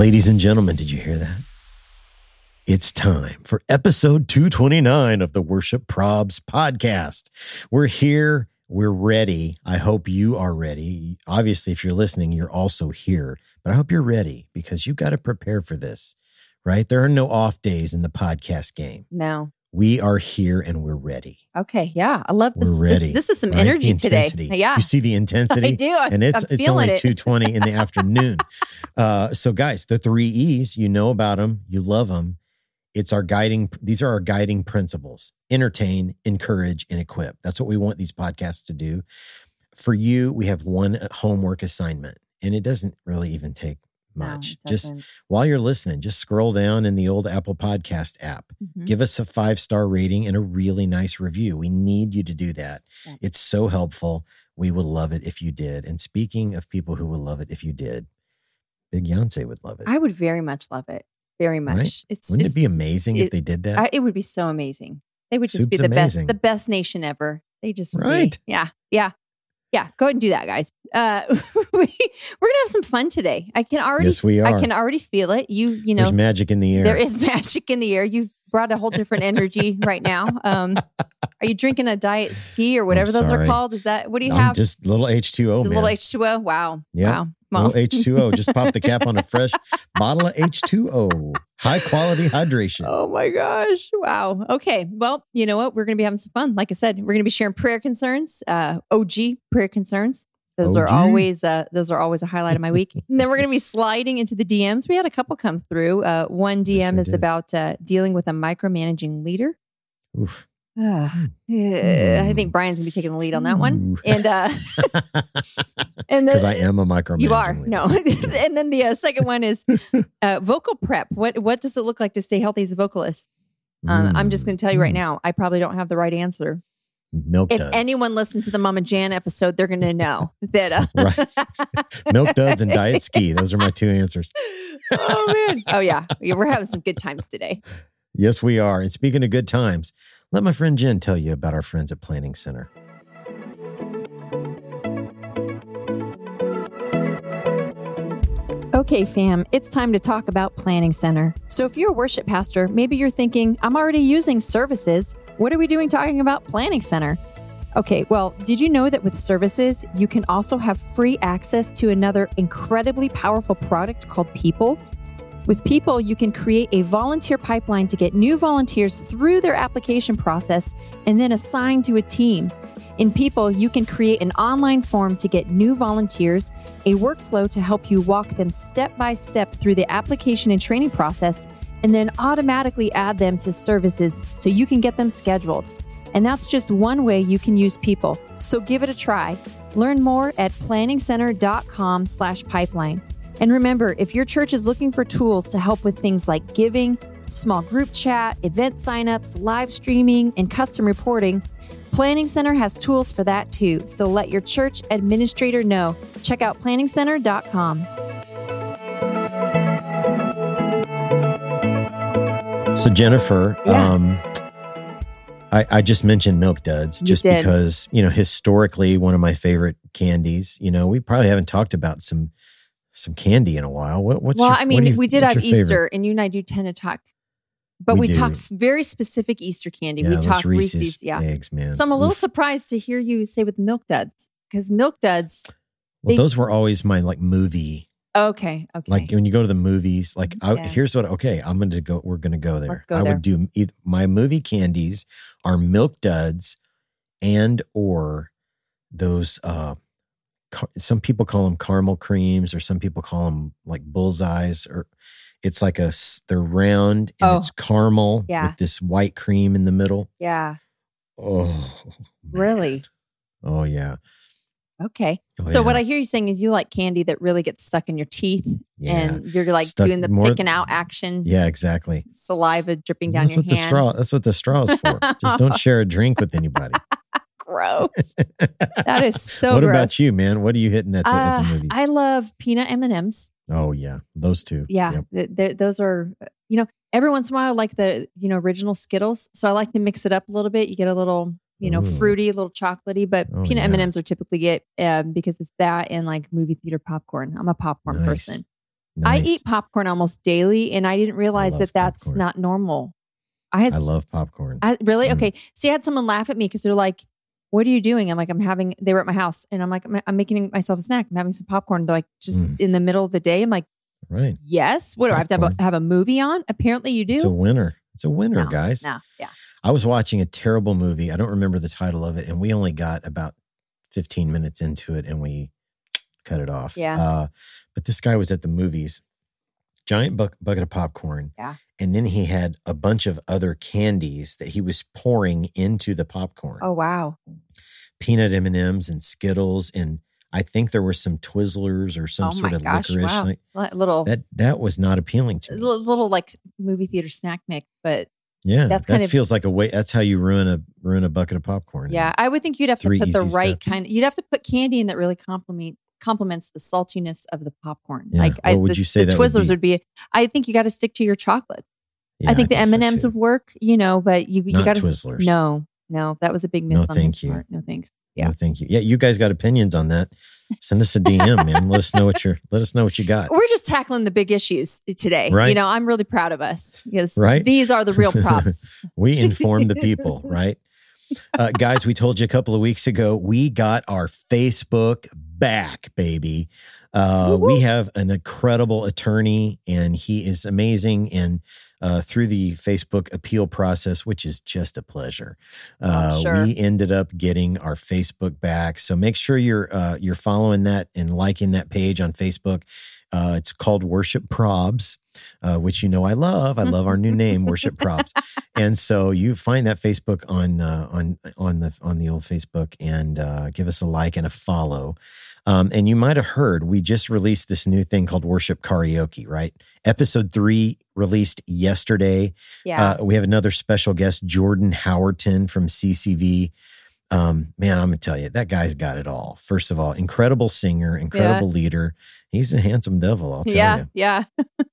Ladies and gentlemen, did you hear that? It's time for episode 229 of the Worship Probs podcast. We're here, we're ready. I hope you are ready. Obviously, if you're listening, you're also here, but I hope you're ready because you've got to prepare for this, right? There are no off days in the podcast game. No. We are here and we're ready. Okay. Yeah. I love this. We're This, ready. this is some right? energy today. Yeah. You see the intensity? I do. And it's I'm it's only it. 220 in the afternoon. Uh, so guys, the three E's, you know about them, you love them. It's our guiding, these are our guiding principles entertain, encourage, and equip. That's what we want these podcasts to do. For you, we have one homework assignment, and it doesn't really even take much. it just while you're listening, just scroll down in the old Apple Podcast app. Mhm. Give us a five star rating and a really nice review. We need you to do that. Yeah. It's so helpful. We would love it if you did. And speaking of people who would love it if you did, Big Yonsei would love it. I would very much love it. Very much. Right? It's Wouldn't just, it be amazing if they did that? I, it would be so amazing. They would just be the amazing. best, the best nation ever. They just would be- Right. yeah. Yeah. Yeah. Go ahead and do that, guys. Uh, we, we're gonna have some fun today. I can already, yes, we are. I can already feel it. You, you know, There's magic in the air. there is magic in the air. You've brought a whole different energy right now. Um, are you drinking a diet ski or whatever those are called? Is that what do you I'm have? just little H2O, little H two O. Wow. Yeah. Wow. Well, Little H2O. Just pop the cap on a fresh bottle of H2O. High quality hydration. Oh my gosh. Wow. Okay. Well, you know what? We're going to be having some fun. Like I said, we're going to be sharing prayer concerns, uh, OG prayer concerns. Those are always uh, those are always a highlight of my week. and then we're going to be sliding into the DMs. We had a couple come through. Uh, one DM we is did. about uh, dealing with a micromanaging leader. Oof. Uh, I think Brian's going to be taking the lead on that one. And uh, and Because I am a micromanaging. You are leader. no, and then the uh, second one is uh, vocal prep. What what does it look like to stay healthy as a vocalist? Um, I'm just Mm. to tell you right Mm. now, I probably don't have the right answer. Milk If duds. anyone listened to the Mama Jan episode, they're going to know that. Uh, Right. Milk duds and diet ski. Those are my two answers. oh man! Oh yeah, Yeah, we're having some good times today. Yes, we are. And speaking of good times, let my friend Jen tell you about our friends at Planning Center. Okay, fam, it's time to talk about Planning Center. So, if you're a worship pastor, maybe you're thinking, I'm already using services. What are we doing talking about Planning Center? Okay, well, did you know that with services, you can also have free access to another incredibly powerful product called People? With People, you can create a volunteer pipeline to get new volunteers through their application process and then assign to a team. In People, you can create an online form to get new volunteers, a workflow to help you walk them step by step through the application and training process, and then automatically add them to services so you can get them scheduled. And that's just one way you can use People. So give it a try. Learn more at planningcenter.com slash pipeline. And remember, if your church is looking for tools to help with things like giving, small group chat, event signups, live streaming, and custom reporting, Planning Center has tools for that too. So let your church administrator know. Check out planningcenter.com. So, Jennifer, Yeah. um, I, I just mentioned Milk Duds just did. because, you know, historically, one of my favorite candies. You know, we probably haven't talked about some some candy in a while. What, what's well, your, I mean, you- we did have favorite? Easter, and you and I do tend to talk, but We we, talked very specific Easter candy. Yeah, we talked Reese's, Reese's, yeah. eggs, man. So I'm a little Oof. surprised to hear you say with Milk Duds because Milk Duds. Well, they- those were always my like movie. Okay, okay. Like when you go to the movies, like I, here's what. Okay, I'm going to go. We're going to go there. Go I there. would do eith- my movie candies are Milk Duds, and or those. uh Some people call them caramel creams, or some people call them like bullseyes, or it's like a They're round and Oh. it's caramel Yeah. with this white cream in the middle. yeah, Oh, man. really. Oh yeah. Okay. Oh, so what. I hear you saying is you like candy that really gets stuck in your teeth Yeah. and you're like Stuck doing the more- picking out action, Yeah, exactly. saliva dripping down That's your what the straw. That's what the straw is for. Just don't share a drink with anybody. Gross. That is so what gross. about you, man? What are you hitting at the, at the Uh, movies? I love peanut M and M's. oh yeah, those two. Yeah, Yep. th- th- those are you know every once in a while I like the you know original Skittles, so I like to mix it up a little bit. You get a little you know Ooh. fruity, a little chocolatey, but Oh, peanut yeah. M and M's are typically it um, because it's that and like movie theater popcorn. I'm a popcorn Nice. person. I eat popcorn almost daily, and I didn't realize love that that's popcorn. not normal. I had I love popcorn. I really Mm. okay. See, I had someone laugh at me because they're like, "What are you doing?" I'm like, "I'm having." They were at my house, and I'm like, "I'm, I'm making myself a snack. I'm having some popcorn." They're like, "Just Mm. in the middle of the day." I'm like, right. "Yes." What do I have to have a, have a movie on? Apparently, you do. It's a winner. It's a winner, No, guys. No, yeah. I was watching a terrible movie. I don't remember the title of it, and we only got about 15 minutes into it, and we cut it off. Yeah. Uh, but this guy was at the movies, giant buck, bucket of popcorn. Yeah. And then he had a bunch of other candies that he was pouring into the popcorn. Oh wow. Peanut M and Skittles, and I think there were some Twizzlers or some oh sort of gosh. licorice. Wow. Like, little, that that was not appealing to me. little, little like movie theater snack mix, but Yeah, that's that kind of- feels like a way. That's how you ruin a ruin a bucket of popcorn. yeah, I would think you'd have to put the right steps. kind. You'd have to put candy in that really compliment complements the saltiness of the popcorn. Yeah. Like, I, would the, you say the that would Twizzlers be? would be? I think you got to stick to your chocolate. Yeah, I think the M and M's would work, you know, but you you got to Twizzlers. no, no, that was a big miss No, thank you. part. No thanks. Yeah. No, thank you. Yeah, you guys got opinions on that. Send us a DM, man. Let us know what you're. Let us know what you got. We're just tackling the big issues today. Right. You know, I'm really proud of us because Right. these are the real props. We inform the people, right? Uh, guys, we told you a couple of weeks ago we got our Facebook back, baby. Uh, we have an incredible attorney, and he is amazing. And uh, through the Facebook appeal process, which is just a pleasure, uh, Oh, sure. we ended up getting our Facebook back. So make sure you're uh, you're following that and liking that page on Facebook. Uh, it's called Worship Probs, uh, which you know I love. I love our new name, Worship Probs and so you find that Facebook on uh, on on the on the old Facebook and uh, give us a like and a follow. Um, and you might have heard we just released this new thing called Worship Karaoke, right? Episode three released yesterday. Yeah. Uh, we have another special guest, Jordan Howerton from CCV. Um, man, I'm gonna tell you, that guy's got it all. First of all, incredible singer, incredible leader. He's a handsome devil, I'll tell yeah. you. Yeah.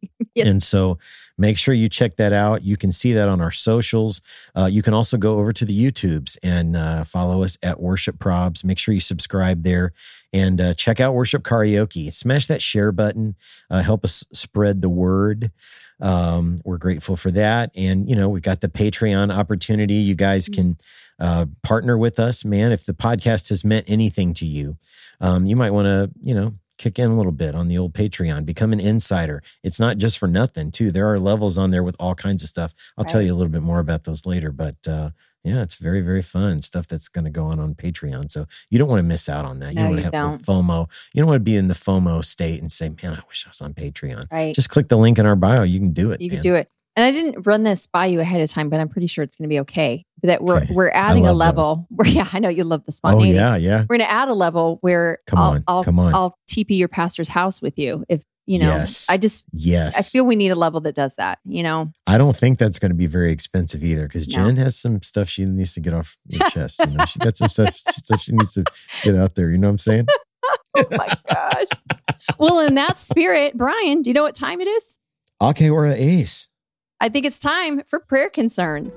Yes. And so make sure you check that out. You can see that on our socials. Uh, you can also go over to the YouTubes and uh, follow us at Worship Probs. Make sure you subscribe there and uh, check out Worship Karaoke. Smash that share button. Uh, help us spread the word. Um, we're grateful for that. And, you know, we've got the Patreon opportunity. You guys can uh, partner with us, man. If the podcast has meant anything to you, um, you might want to, you know, kick in a little bit on the old Patreon, become an insider. It's not just for nothing, too. There are levels on there with all kinds of stuff. I'll tell you a little bit more about those later, but uh, yeah, it's very, very fun stuff that's going to go on on Patreon. So you don't want to miss out on that. You No, don't want to have don't. the FOMO. You don't want to be in the FOMO state and say, man, I wish I was on Patreon. Right. Just click the link in our bio. You can do it. you man. could do it. And I didn't run this by you ahead of time, but I'm pretty sure it's going to be okay. That we're Okay. we're adding a love those. level. Where, yeah, I know you love the Oh, yeah, yeah. We're going to add a level where Come I'll, on, I'll, come on. I'll TP your pastor's house with you. If you know, Yes. I just Yes. I feel we need a level that does that. You know, I don't think that's going to be very expensive either because No. Jen has some stuff she needs to get off your chest. You know, she got some stuff, stuff she needs to get out there. You know what I'm saying? oh my gosh. well, in that spirit, Brian, do you know what time it is? Ake or a ace. I think it's time for prayer concerns.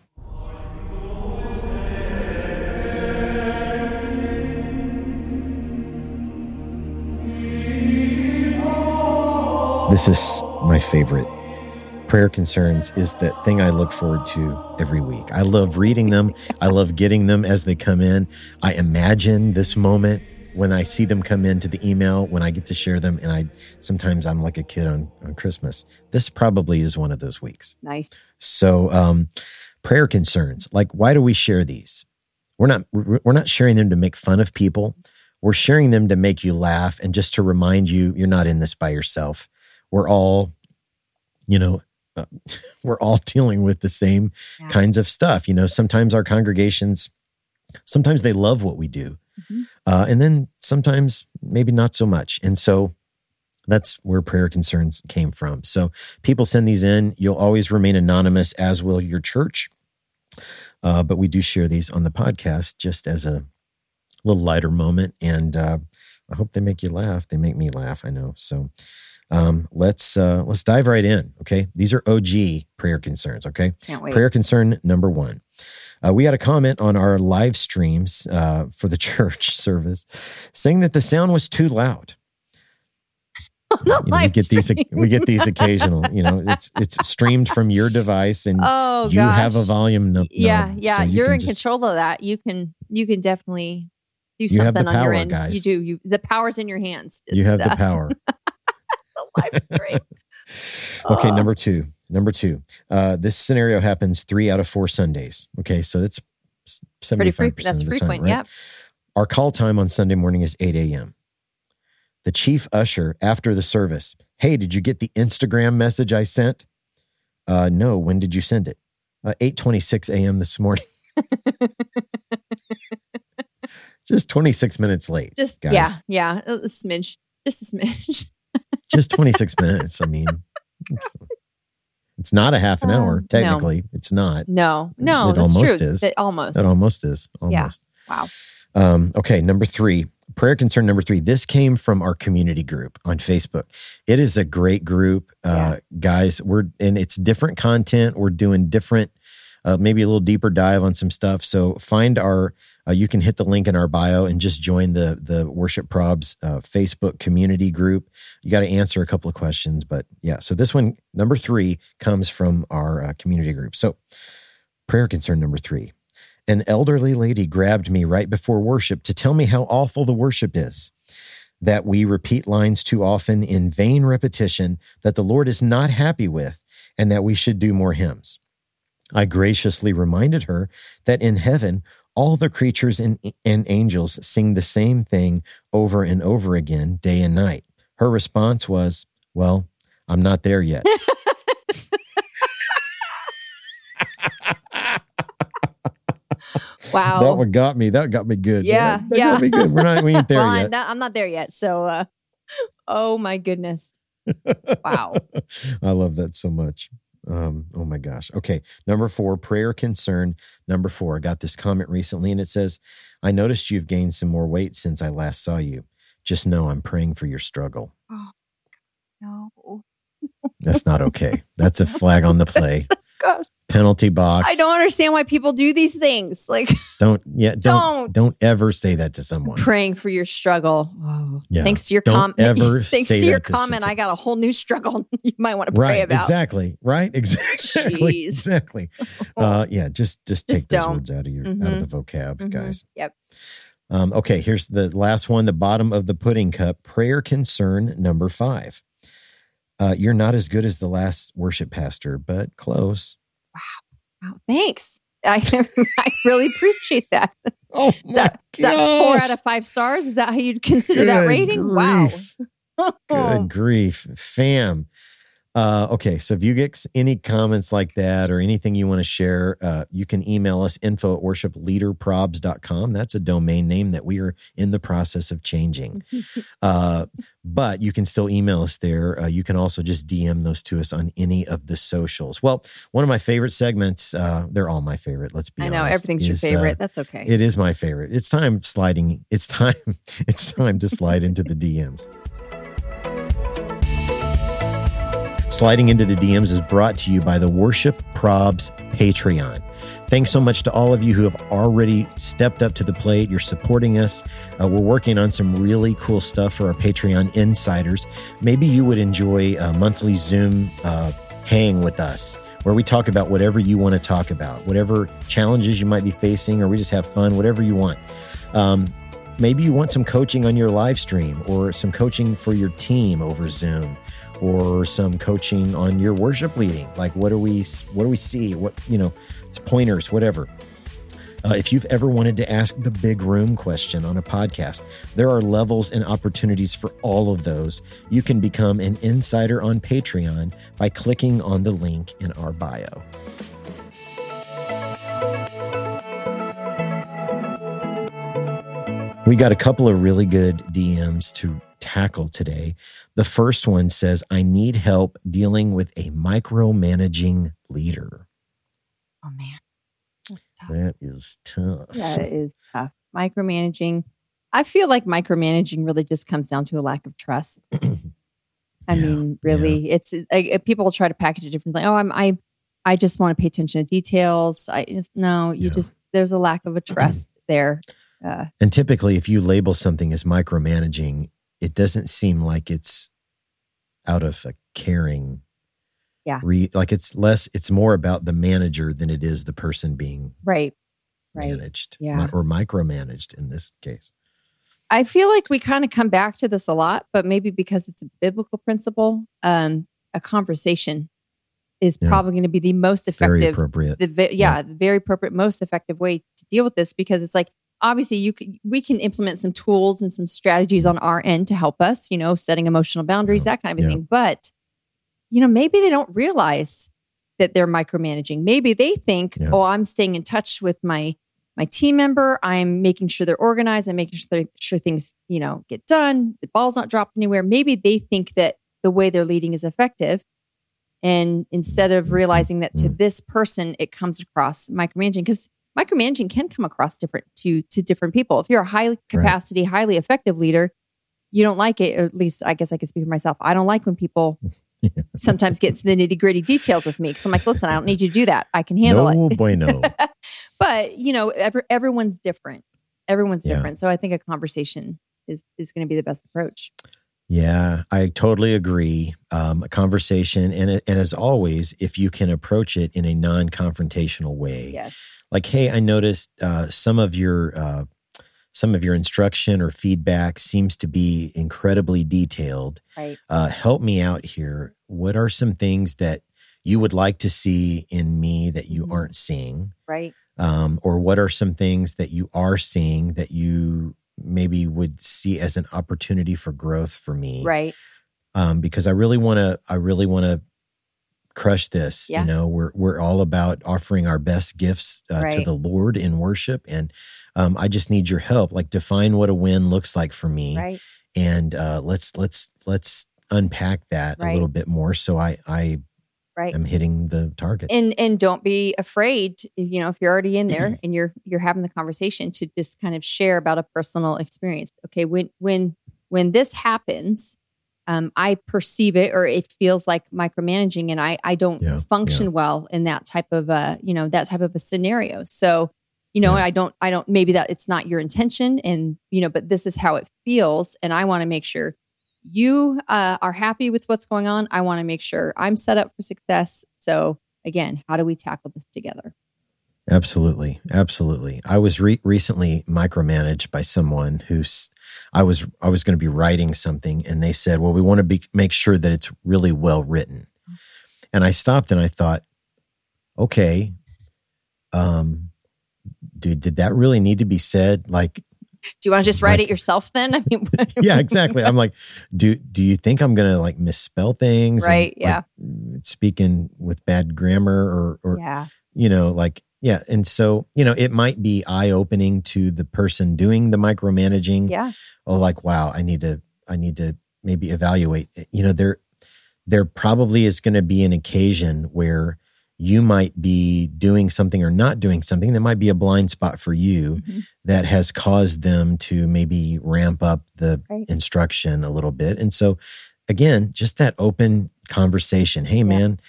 This is my favorite. Prayer concerns is the thing I look forward to every week. I love reading them. I love getting them as they come in. I imagine this moment when I see them come into the email, when I get to share them, and I sometimes I'm like a kid on, on Christmas. This probably is one of those weeks. Nice. So, um, prayer concerns, like why do we share these? We're not we're not sharing them to make fun of people. We're sharing them to make you laugh and just to remind you you're not in this by yourself we're all, you know, uh, we're all dealing with the same yeah. kinds of stuff. You know, sometimes our congregations, sometimes they love what we do. Mm-hmm. Uh, and then sometimes maybe not so much. And so that's where prayer concerns came from. So people send these in. You'll always remain anonymous, as will your church. Uh, but we do share these on the podcast just as a little lighter moment. And uh, I hope they make you laugh. They make me laugh, I know. So um, let's uh, let's dive right in. Okay, these are OG prayer concerns. Okay, prayer concern number one. Uh, we had a comment on our live streams uh, for the church service saying that the sound was too loud. You know, we get these we get these occasional you know it's it's streamed from your device and oh, you gosh. have a volume no, yeah yeah so you are in just, control of that you can you can definitely do something on your end guys. you do you the power's in your hands you have uh, the power live stream. okay, uh, number two. Number two. Uh, this scenario happens three out of four Sundays. Okay, so that's seventy five percent That's of the frequent. time, right? Yep. Our call time on Sunday morning is eight a.m. The chief usher after the service. Hey, did you get the Instagram message I sent? Uh, no. When did you send it? Uh, eight twenty six a.m. this morning. Just twenty six minutes late. Just guys. yeah, yeah, a smidge, just a smidge just 26 minutes. I mean, it's, it's, not a half an hour, technically. No. It's not. No, no, it almost true. is. It almost. It almost is. Almost. Yeah. Wow. Um, okay, number three, prayer concern number three. This came from our community group on Facebook. It is a great group, uh, yeah. guys. We're and it's different content. We're doing different, uh, maybe a little deeper dive on some stuff. So find our uh, you can hit the link in our bio and just join the the Worship Probs uh, Facebook community group. You got to answer a couple of questions, but yeah. So this one, number three, comes from our uh, community group. So prayer concern number three: An elderly lady grabbed me right before worship to tell me how awful the worship is. That we repeat lines too often in vain repetition that the Lord is not happy with, and that we should do more hymns. I graciously reminded her that in heaven all the creatures and, and angels sing the same thing over and over again, day and night. Her response was, Well, I'm not there yet. wow. That one got me. That got me good. Yeah. That, that yeah. got me good. We're not, we ain't there well, yet. I'm not, I'm not there yet. So, uh, oh my goodness. Wow. I love that so much. Um, oh my gosh. Okay. Number four, prayer concern. Number four, I got this comment recently and it says, I noticed you've gained some more weight since I last saw you. Just know I'm praying for your struggle. Oh, no. That's not okay. That's a flag on the play. gosh penalty box. I don't understand why people do these things. Like, don't yeah, don't don't, don't ever say that to someone. Praying for your struggle. Oh, yeah. Thanks to your comment. Ever thanks to your comment, I got a whole new struggle you might want to pray right, about. Exactly. Right. Exactly. Jeez. Exactly. Uh, yeah. Just just, just take don't. those words out of your mm-hmm. out of the vocab, mm-hmm. guys. Yep. Um, okay. Here's the last one. The bottom of the pudding cup. Prayer concern number five. Uh, you're not as good as the last worship pastor, but close. Wow. Wow. Thanks. I, I really appreciate that. Oh, my that, that four out of five stars. Is that how you'd consider Good that rating? Grief. Wow. Good grief. Fam. Uh, okay, so if you get any comments like that or anything you want to share, uh, you can email us info at worshipleaderprobs.com. That's a domain name that we are in the process of changing. Uh, but you can still email us there. Uh, you can also just DM those to us on any of the socials. Well, one of my favorite segments, uh, they're all my favorite, let's be I honest. know everything's your is, uh, favorite. That's okay. it is my favorite. It's time sliding. It's time. It's time to slide into the DMs. Sliding into the DMs is brought to you by the Worship Probs Patreon. Thanks so much to all of you who have already stepped up to the plate. You're supporting us. Uh, we're working on some really cool stuff for our Patreon insiders. Maybe you would enjoy a monthly Zoom uh, hang with us where we talk about whatever you want to talk about, whatever challenges you might be facing, or we just have fun, whatever you want. Um, maybe you want some coaching on your live stream or some coaching for your team over Zoom or some coaching on your worship leading. Like what do we what do we see? What you know, pointers, whatever. Uh, if you've ever wanted to ask the big room question on a podcast, there are levels and opportunities for all of those. You can become an insider on Patreon by clicking on the link in our bio. We got a couple of really good DMs to tackle today. The first one says, I need help dealing with a micromanaging leader. oh man, That's tough. That is tough. that is tough. Micromanaging. I feel like micromanaging really just comes down to a lack of trust. I Yeah, mean, really, it's like people try to package it differently. Oh, I'm I I just want to pay attention to details. I no, you Yeah. just there's a lack of a trust there. Uh, And typically, if you label something as micromanaging, it doesn't seem like it's out of a caring. Yeah. Re, like it's less, it's more about the manager than it is the person being right, right. managed Yeah. or micromanaged in this case. I feel like we kind of come back to this a lot, but maybe because it's a biblical principle, um, a conversation is Yeah. probably going to be the most Very effective appropriate. the ve- yeah, the very appropriate most effective way to deal with this because it's like obviously you can, we can implement some tools and some strategies on our end to help us you know setting emotional boundaries that kind of yeah. thing. But you know maybe they don't realize that they're micromanaging. Maybe they think Yeah. oh i'm staying in touch with my my team member. I'm making sure they're organized. I'm making sure, sure things you know get done. The ball's not dropped anywhere. Maybe they think that the way they're leading is effective and instead of realizing that to Mm. this person it comes across micromanaging. Because micromanaging can come across different to to different people. If you're a high capacity highly effective leader you don't like it at least i guess i can speak for myself i don't like when people sometimes get to the nitty gritty details with me because i'm like listen i don't need you to do that. I can handle no it. bueno. but you know every, everyone's different. Everyone's Yeah. different. So i think a conversation is is going to be the best approach. Yeah, I totally agree. Um, a conversation, and and as always, if you can approach it in a non-confrontational way, yes like, hey, I noticed uh, some of your uh, some of your instruction or feedback seems to be incredibly detailed. right Uh, help me out here. What are some things that you would like to see in me that you Mhm. aren't seeing? right um, or what are some things that you are seeing that you maybe would see as an opportunity for growth for me right um, because i really want to i really want to crush this Yeah. you know we're we're all about offering our best gifts uh, to the lord in worship. And um, i just need your help. Like define what a win looks like for me. Right. And uh, let's let's let's unpack that a little bit more. So i i right. am hitting the target. And and don't be afraid if, you know if you're already in there Mm-hmm. and you're you're having the conversation to just kind of share about a personal experience. Okay when when when this happens um, I perceive it or it feels like micromanaging and I, I don't Yeah, function well in that type of a, you know, that type of a scenario. So, you know, Yeah. I don't, I don't, maybe that it's not your intention and, you know, but this is how it feels. And I want to make sure you uh, are happy with what's going on. I want to make sure I'm set up for success. So again, how do we tackle this together? Absolutely, absolutely. I was re- recently micromanaged by someone who's. I was I was going to be writing something, and they said, "Well, we want to be make sure that it's really well written." And I stopped and I thought, "Okay, um, dude, did that really need to be said? Like, do you want to just write Like- it yourself then? I mean, yeah, exactly. I'm like, do do you think I'm gonna like misspell things? and, Right, like, speaking with bad grammar or or yeah, you know, like yeah. And so, you know, it might be eye opening to the person doing the micromanaging. yeah, Oh, like, wow, I need to I need to maybe evaluate. You know, there there probably is gonna be an occasion where you might be doing something or not doing something that might be a blind spot for you Mhm. that has caused them to maybe ramp up the Right. instruction a little bit. And so, again, just that open conversation. Hey, man,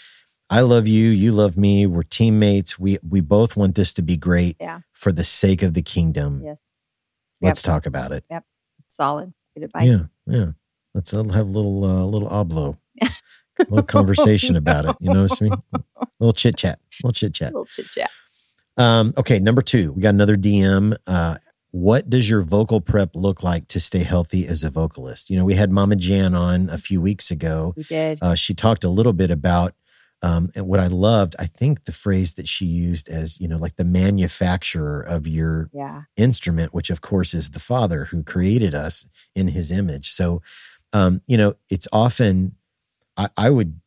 I love you. You love me. We're teammates. We we both want this to be great Yeah. for the sake of the kingdom. Yes. Let's talk about it. Yep. Solid. Good advice. Yeah, yeah. Let's have a little uh, little oblo, a little conversation about it. You know what I mean? A little chit chat, a little chit chat. little chit chat. Um, okay, number two, we got another DM. Uh, what does your vocal prep look like to stay healthy as a vocalist? You know, we had Mama Jan on a few weeks ago. We did. Uh, she talked a little bit about, um, and what I loved, I think the phrase that she used as, you know, like the manufacturer of your yeah. instrument, which of course is the Father who created us in his image. So, um, you know, it's often, I, I would,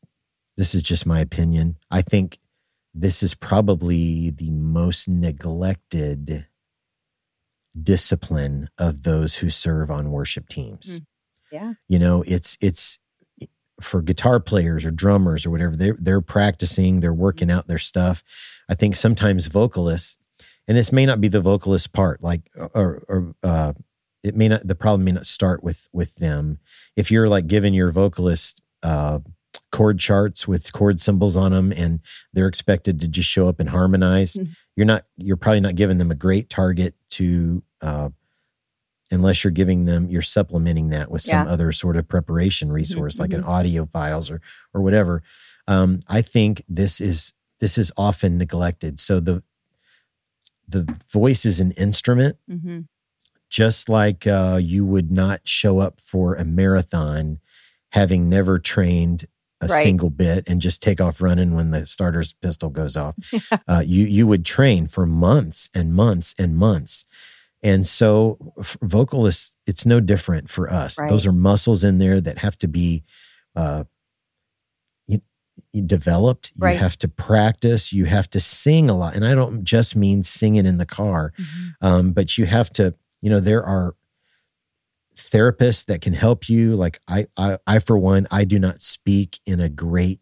this is just my opinion. I think this is probably the most neglected discipline of those who serve on worship teams. Yeah. You know, it's, it's, for guitar players or drummers or whatever, they're they're practicing, they're working out their stuff. I think sometimes vocalists, and this may not be the vocalist part, like or or uh, it may not. The problem may not start with with them. If you're like giving your vocalist uh, chord charts with chord symbols on them, and they're expected to just show up and harmonize, Mhm. you're not. You're probably not giving them a great target to. Uh, unless you're giving them you're supplementing that with some Yeah. other sort of preparation resource like an mhm. audio files or or whatever um, i think this is this is often neglected so the the voice is an instrument hmm just like uh, you would not show up for a marathon having never trained a Right. single bit and just take off running when the starter's pistol goes off. uh, you you would train for months and months and months. And so vocalists, it's no different for us. Right. Those are muscles in there that have to be uh, you, you developed. You have to practice. You have to sing a lot. And I don't just mean singing in the car um, but you have to you know there are therapists that can help you like I, I i for one i do not speak in a great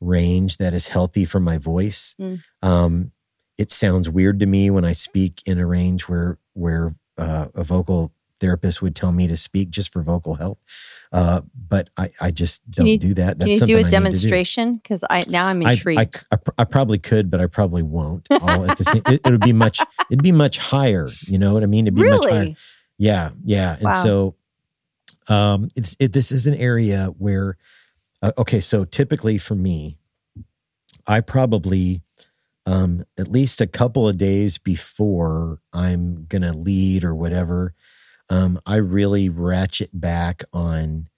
range that is healthy for my voice Mm. um it sounds weird to me when i speak in a range where where uh, a vocal therapist would tell me to speak just for vocal health uh but i i just don't you- do that Can you do I a to demonstration? Because I now I'm intrigued. I, I, I probably could, but I probably won't. All at the same, it, would be much. It'd be much higher. You know what I mean? It'd be much higher. really? Yeah, yeah. And Wow. so, um, it's it. This is an area where, uh, okay. So typically for me, I probably, um, at least a couple of days before I'm gonna lead or whatever, um, I really ratchet back on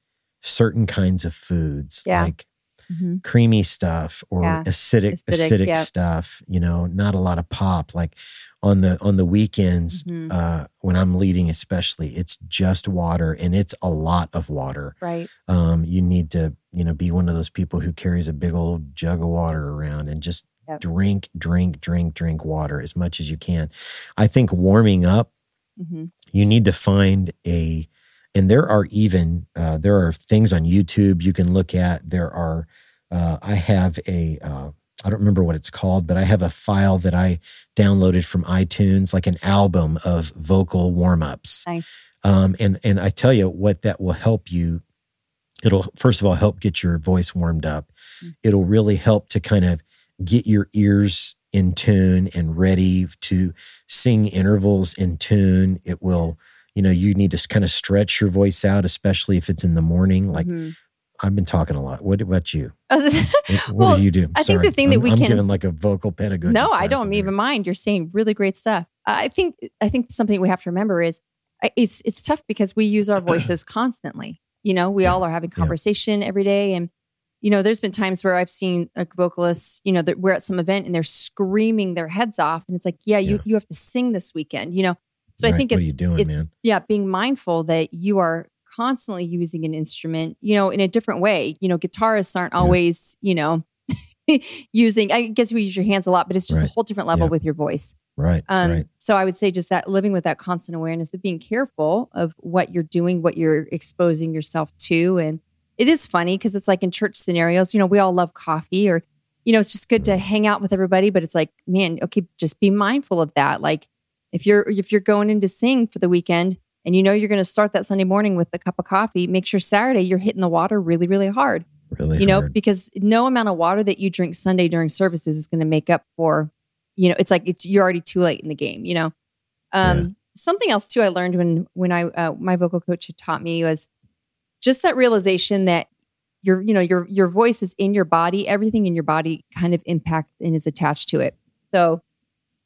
certain kinds of foods, Yeah. like Mhm. creamy stuff or Yeah. acidic Acidic, acidic yeah. stuff you know not a lot of pop like on the on the weekends Mhm. uh when i'm leading especially it's just water and it's a lot of water Right. um you need to you know be one of those people who carries a big old jug of water around and just Yep. drink drink drink drink water as much as you can i think warming up hmm you need to find a and there are even uh, there are things on youtube you can look at there are uh, i have a uh, i don't remember what it's called but i have a file that i downloaded from itunes like an album of vocal warm-ups Nice. um, and and i tell you what that will help you it'll first of all help get your voice warmed up Mm. it'll really help to kind of get your ears in tune and ready to sing intervals in tune it will you know you need to kind of stretch your voice out especially if it's in the morning like Mhm. i've been talking a lot what about you what, what Well, do you do I think the thing that I'm- we I'm can- giving like a vocal pedagogy no, I don't even mind. You're saying really great stuff. I think I think something we have to remember is it's it's tough because we use our voices constantly. You know, we Yeah. all are having Yeah. conversation every day, and you know, there's been times where I've seen like vocalists. You know, that we're at some event and they're screaming their heads off, and it's like, yeah, you Yeah. you have to sing this weekend. You know, So I think What it's doing, it's man? yeah, being mindful that you are constantly using an instrument, you know, in a different way. You know, guitarists aren't Yeah. always, you know, using. I guess we use your hands a lot, but it's just Right. a whole different level Yeah. with your voice. Right. Um, right. So I would say just that living with that constant awareness of being careful of what you're doing, what you're exposing yourself to. And it is funny because it's like in church scenarios, you know, we all love coffee or, you know, it's just good to hang out with everybody, but it's like, man, okay, just be mindful of that. Like if you're if you're going in to sing for the weekend and you know you're going to start that Sunday morning with a cup of coffee, make sure Saturday you're hitting the water really, really hard Really. you know, because no amount of water that you drink Sunday during services is going to make up for, you know, it's like it's you're already too late in the game. You know, um, Yeah. something else too I learned when when I uh, my vocal coach had taught me was just that realization that your you know your your voice is in your body. Everything in your body kind of impact and is attached to it. So,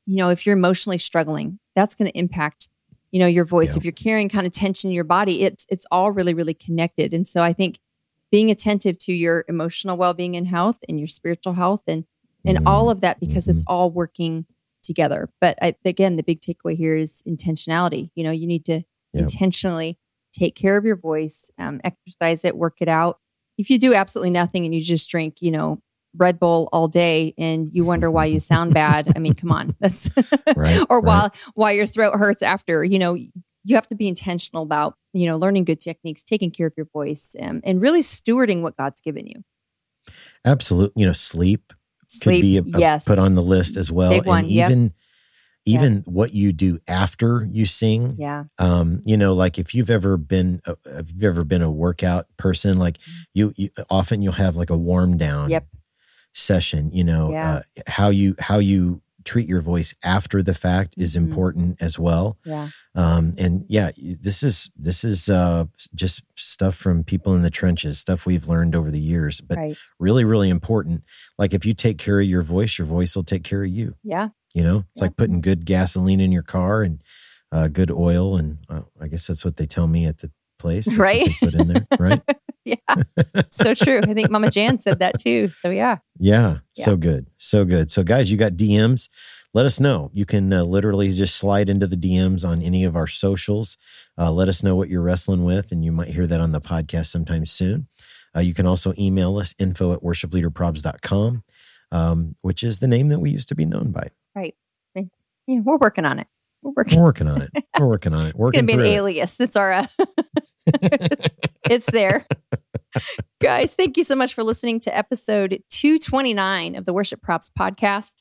you know, if you're emotionally struggling, that's going to impact you know your voice. Yeah. If you're carrying kind of tension in your body, it's it's all really really connected. And so I think being attentive to your emotional well-being and health and your spiritual health and and Mhm. all of that because it's Mm-hmm. all working together but I, again the big takeaway here is intentionality you know you need to Yep. intentionally take care of your voice um, exercise it work it out if you do absolutely nothing and you just drink you know red bull all day and you wonder why you sound bad i mean come on that's Right, or right. why why your throat hurts after you know you have to be intentional about you know learning good techniques taking care of your voice um, and really stewarding what god's given you Absolutely. You know, sleep sleep could be a, a- yes put on the list as well. Big one, And yep. Even even what you do after you sing. yeah Um, you know, like if you've ever been a, if you've ever been a workout person, like you, you often you'll have like a warm down Mm-hmm. Yep. session. You know, Yeah. uh, how you how you treat your voice after the fact is Mhm. important as well. yeah Um, and yeah, this is this is uh, just stuff from people in the trenches, stuff we've learned over the years, but right really, really important. Like if you take care of your voice, your voice will take care of you. yeah You know, it's Yeah. like putting good gasoline in your car and uh, good oil, and uh, I guess that's what they tell me at the place. That's Right. put in there, right? yeah so true i think mama jan said that too so yeah Yeah, Yeah. so good, so good. So, guys, you got DMs? Let us know. You can uh, literally just slide into the DMs on any of our socials. Uh, let us know what you're wrestling with, and you might hear that on the podcast sometime soon. Uh, you can also email us info at worshipleaderprobs.com, um, which is the name that we used to be known by. Yeah we're working on it we're working We're working on it. We're working on it. it's Working gonna be an it. alias it's our uh, it's there guys thank you so much for listening to episode 229 of the worship probs podcast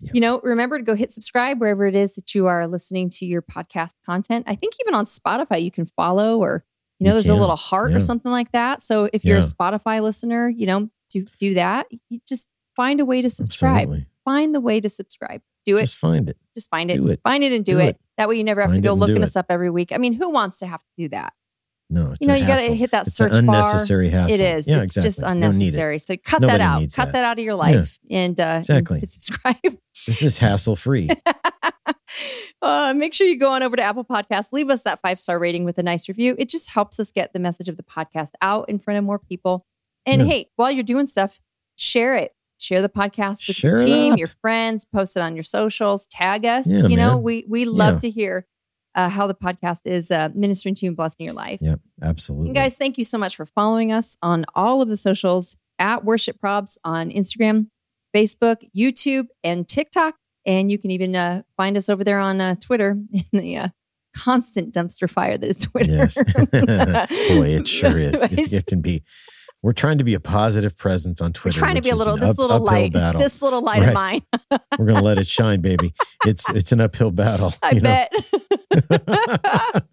Yep. you know remember to go hit subscribe wherever it is that you are listening to your podcast content i think even on spotify you can follow or you know You there's a little heart yeah. or something like that so if you're a spotify listener you know do do that you just find a way to subscribe Absolutely. find the way to subscribe do it Just find it. just find it. do it. Find it and do, Do it. it. That way you never have Find to go looking us up every week. I mean, who wants to have to do that? No, it's you know, you got to hit that It's search an bar. hassle. It is. Yeah, it's exactly. just You it. unnecessary. So cut Nobody that out. Cut that. that. out of your life and uh, Exactly. and subscribe. This is hassle free. uh, make sure you go on over to Apple Podcasts, leave us that five star rating with a nice review. It just helps us get the message of the podcast out in front of more people. And Yeah. hey, while you're doing stuff, share it. Share the podcast with Share your team, your friends, post it on your socials, tag us. Yeah, you know, we we love Yeah. to hear uh, how the podcast is uh, ministering to you and blessing your life. Yep, absolutely. And guys, thank you so much for following us on all of the socials at Worship Probs on Instagram, Facebook, YouTube, and TikTok. And you can even uh, find us over there on uh, Twitter in the uh, constant dumpster fire that is Twitter. Yes. Boy, it sure is. It's, it can be. We're trying to be a positive presence on Twitter. We're trying to be a little this up- little uphill light, this little light of mine. We're gonna let it shine, baby. It's it's an uphill battle. I bet.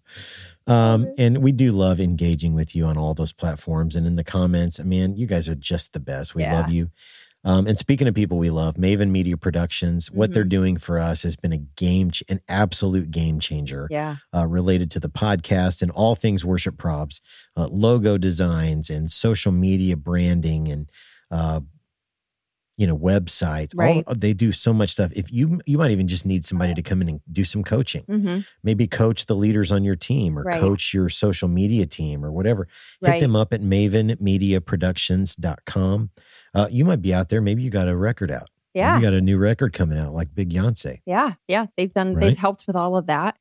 um, and we do love engaging with you on all those platforms and in the comments. I mean, you guys are just the best. We Yeah. love you. Um, and speaking of people we love, Maven Media Productions, what Mm-hmm. they're doing for us has been a game, ch- an absolute game changer. yeah. uh, related to the podcast and all things Worship Probs, uh, logo designs and social media branding and uh, you know websites. Right. All, they do so much stuff. If you you might even just need somebody to come in and do some coaching. hmm Maybe coach the leaders on your team or Right. coach your social media team or whatever. Hit Right. them up at mavenmediaproductions.com. Uh, you might be out there. Maybe you got a record out. Maybe Yeah. You got a new record coming out like Big Yonsei. Yeah. Yeah. They've done, Right. they've helped with all of that.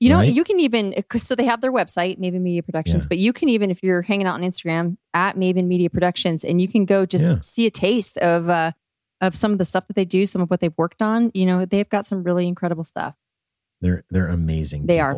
You know, Right? you can even 'cause- so they have their website, Maven Media Productions, Yeah. but you can even if you're hanging out on Instagram at Maven Media Productions, and you can go just Yeah. see a taste of uh of some of the stuff that they do, some of what they've worked on. You know, they've got some really incredible stuff. They're they're amazing. They are.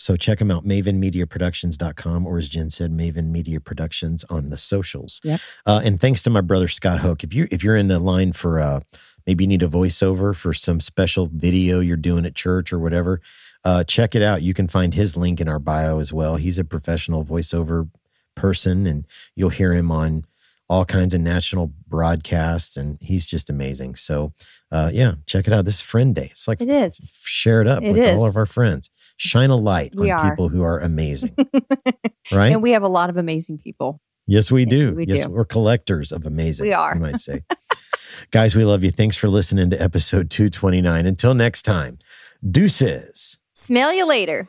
So check them out, mavenmediaproductions.com, or as Jen said, Maven Media Productions on the socials. Yep. Uh, and thanks to my brother Scott Hoke. If you if you're in the line for uh maybe you need a voiceover for some special video you're doing at church or whatever, uh, check it out. You can find his link in our bio as well. He's a professional voiceover person, and you'll hear him on all kinds of national broadcasts, and he's just amazing. So, uh, yeah, check it out. This is Friend Day. It's like It is. share it up It with all of our friends. Shine a light We on are. people who are amazing. right? And we have a lot of amazing people. yes, we do. we yes, do. we're collectors of amazing. We are. You might say. Guys, we love you. Thanks for listening to episode 229. Until next time, deuces. Smell you later.